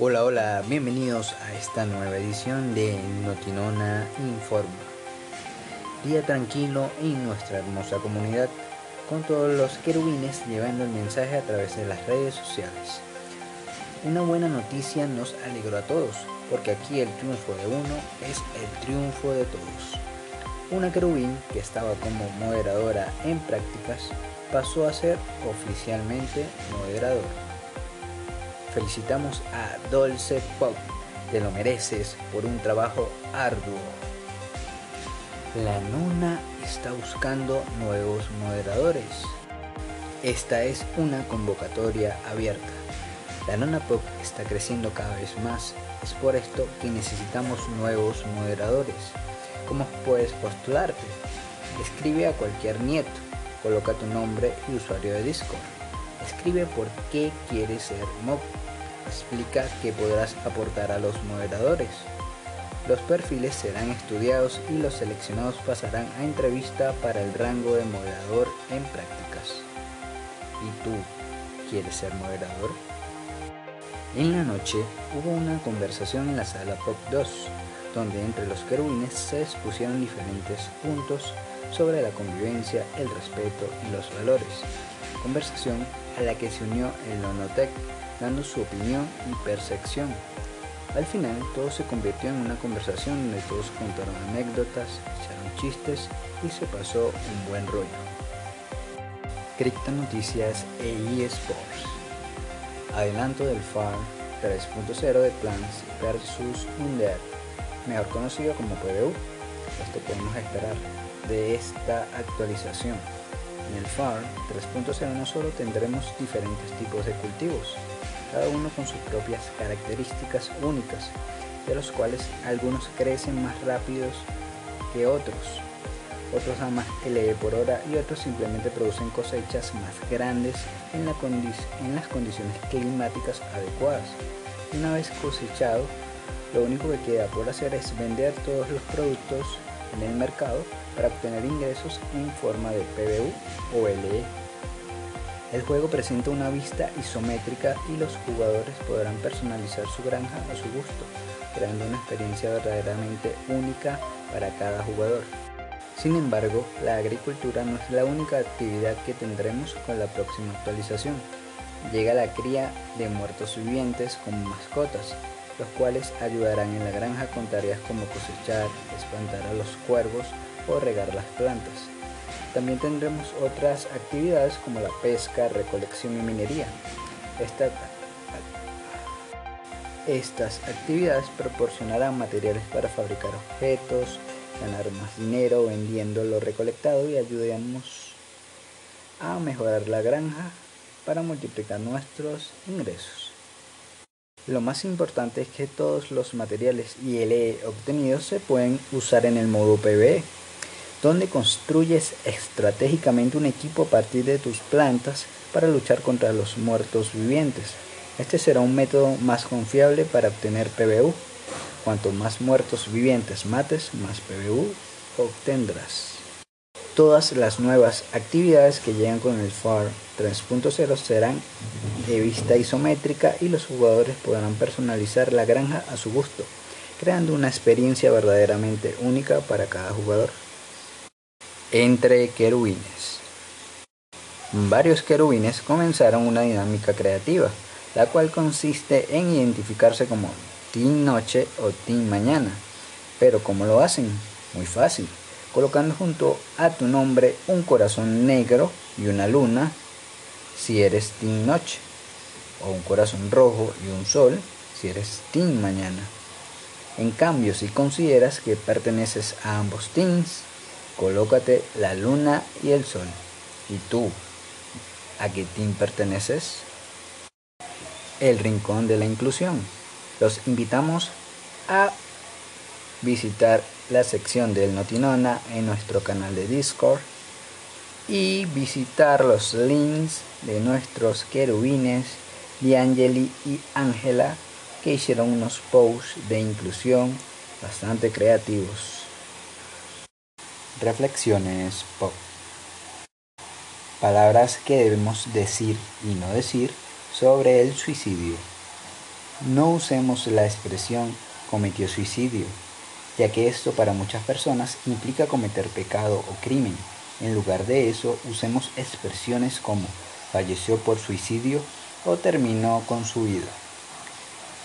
Hola, hola, bienvenidos a esta nueva edición de Notinona Informa. Día tranquilo en nuestra hermosa comunidad, con todos los querubines llevando el mensaje a través de las redes sociales. Una buena noticia nos alegró a todos, porque aquí el triunfo de uno es el triunfo de todos. Una querubín que estaba como moderadora en prácticas pasó a ser oficialmente moderador. Felicitamos a Dolce Pop, te lo mereces por un trabajo arduo. La Nuna está buscando nuevos moderadores. Esta es una convocatoria abierta. La Nona Pop está creciendo cada vez más. Es por esto que necesitamos nuevos moderadores. ¿Cómo puedes postularte? Escribe a cualquier nieto. Coloca tu nombre y usuario de Discord. Escribe por qué quieres ser mob explica que podrás aportar a los moderadores. Los perfiles serán estudiados y los seleccionados pasarán a entrevista para el rango de moderador en prácticas. ¿Y tú quieres ser moderador? En la noche hubo una conversación en la sala POP 2, donde entre los querubines se expusieron diferentes puntos sobre la convivencia, el respeto y los valores. Conversación a la que se unió el Onotec dando su opinión y percepción. Al final todo se convirtió en una conversación donde todos contaron anécdotas, echaron chistes y se pasó un buen rollo. Cripta Noticias e eSports. Adelanto del FAR 3.0 de Plants versus Undead, mejor conocido como PDU. Esto podemos esperar de esta actualización. En el FAR 3.0 no solo tendremos diferentes tipos de cultivos, cada uno con sus propias características únicas, de los cuales algunos crecen más rápidos que otros, otros dan más LE por hora y otros simplemente producen cosechas más grandes en las condiciones climáticas adecuadas. Una vez cosechado, lo único que queda por hacer es vender todos los productos en el mercado para obtener ingresos en forma de PBU o LE. El juego presenta una vista isométrica y los jugadores podrán personalizar su granja a su gusto, creando una experiencia verdaderamente única para cada jugador. Sin embargo, la agricultura no es la única actividad que tendremos con la próxima actualización. Llega la cría de muertos vivientes como mascotas, los cuales ayudarán en la granja con tareas como cosechar, espantar a los cuervos o regar las plantas. También tendremos otras actividades como la pesca, recolección y minería. estas actividades proporcionarán materiales para fabricar objetos, ganar más dinero vendiendo lo recolectado y ayudemos a mejorar la granja para multiplicar nuestros ingresos. Lo más importante es que todos los materiales ILE obtenidos se pueden usar en el modo PvE donde construyes estratégicamente un equipo a partir de tus plantas para luchar contra los muertos vivientes. Este será un método más confiable para obtener PBU. Cuanto más muertos vivientes mates, más PBU obtendrás. Todas las nuevas actividades que llegan con el FAR 3.0 serán de vista isométrica y los jugadores podrán personalizar la granja a su gusto, creando una experiencia verdaderamente única para cada jugador entre querubines. Varios querubines comenzaron una dinámica creativa, la cual consiste en identificarse como Team Noche o Team Mañana. Pero ¿cómo lo hacen? Muy fácil, colocando junto a tu nombre un corazón negro y una luna si eres Team Noche, o un corazón rojo y un sol si eres Team Mañana. En cambio, si consideras que perteneces a ambos teams, colócate la luna y el sol. ¿Y tú? ¿A qué team perteneces? El Rincón de la Inclusión. Los invitamos a visitar la sección del Notinona en nuestro canal de Discord y visitar los links de nuestros querubines Diangeli y Ángela que hicieron unos posts de inclusión bastante creativos. Reflexiones pop. Palabras que debemos decir y no decir sobre el suicidio. No usemos la expresión cometió suicidio, ya que esto para muchas personas implica cometer pecado o crimen. En lugar de eso, usemos expresiones como falleció por suicidio o terminó con su vida.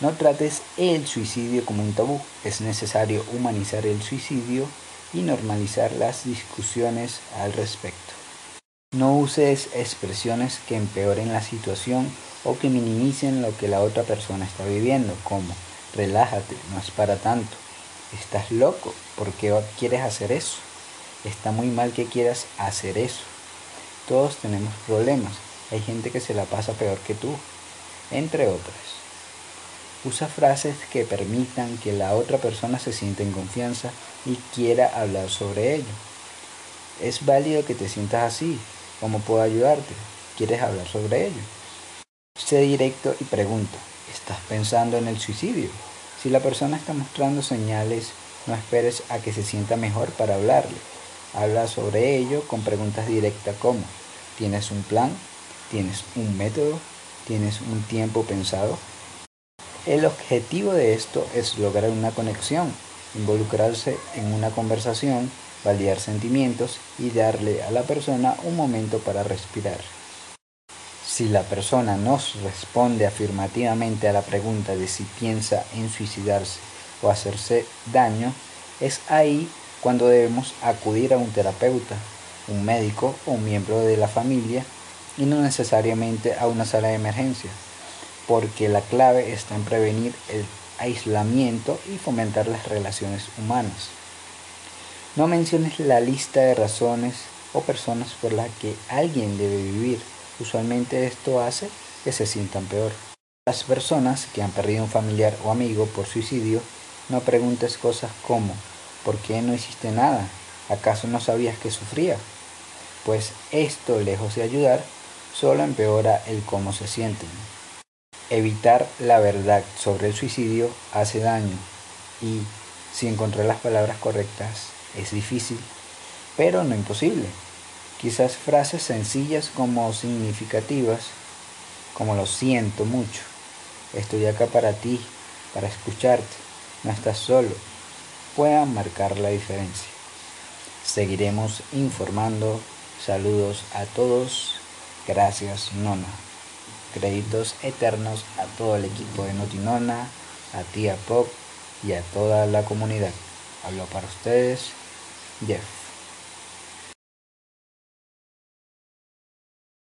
No trates el suicidio como un tabú, es necesario humanizar el suicidio y normalizar las discusiones al respecto. No uses expresiones que empeoren la situación o que minimicen lo que la otra persona está viviendo, como relájate, no es para tanto, estás loco, ¿por qué quieres hacer eso? Está muy mal que quieras hacer eso. Todos tenemos problemas, hay gente que se la pasa peor que tú, entre otras. Usa frases que permitan que la otra persona se sienta en confianza y quiera hablar sobre ello. Es válido que te sientas así. ¿Cómo puedo ayudarte? ¿Quieres hablar sobre ello? Sé directo y pregunta, ¿estás pensando en el suicidio? Si la persona está mostrando señales, no esperes a que se sienta mejor para hablarle. Habla sobre ello con preguntas directas como, ¿tienes un plan? ¿Tienes un método? ¿Tienes un tiempo pensado? El objetivo de esto es lograr una conexión, involucrarse en una conversación, validar sentimientos y darle a la persona un momento para respirar. Si la persona nos responde afirmativamente a la pregunta de si piensa en suicidarse o hacerse daño, es ahí cuando debemos acudir a un terapeuta, un médico o un miembro de la familia y no necesariamente a una sala de emergencia, porque la clave está en prevenir el aislamiento y fomentar las relaciones humanas. No menciones la lista de razones o personas por las que alguien debe vivir Usualmente esto hace que se sientan peor. Las personas que han perdido un familiar o amigo por suicidio, no preguntes cosas como ¿por qué no hiciste nada? ¿Acaso no sabías que sufría? Pues esto, lejos de ayudar, solo empeora el cómo se sienten. Evitar la verdad sobre el suicidio hace daño y, si encontrar las palabras correctas, es difícil, pero no imposible. Quizás frases sencillas como significativas, como lo siento mucho, estoy acá para ti, para escucharte, no estás solo, puedan marcar la diferencia. Seguiremos informando. Saludos a todos. Gracias, Nona. Créditos eternos a todo el equipo de Notinona, a Tía Pop y a toda la comunidad. Hablo para ustedes, Jeff.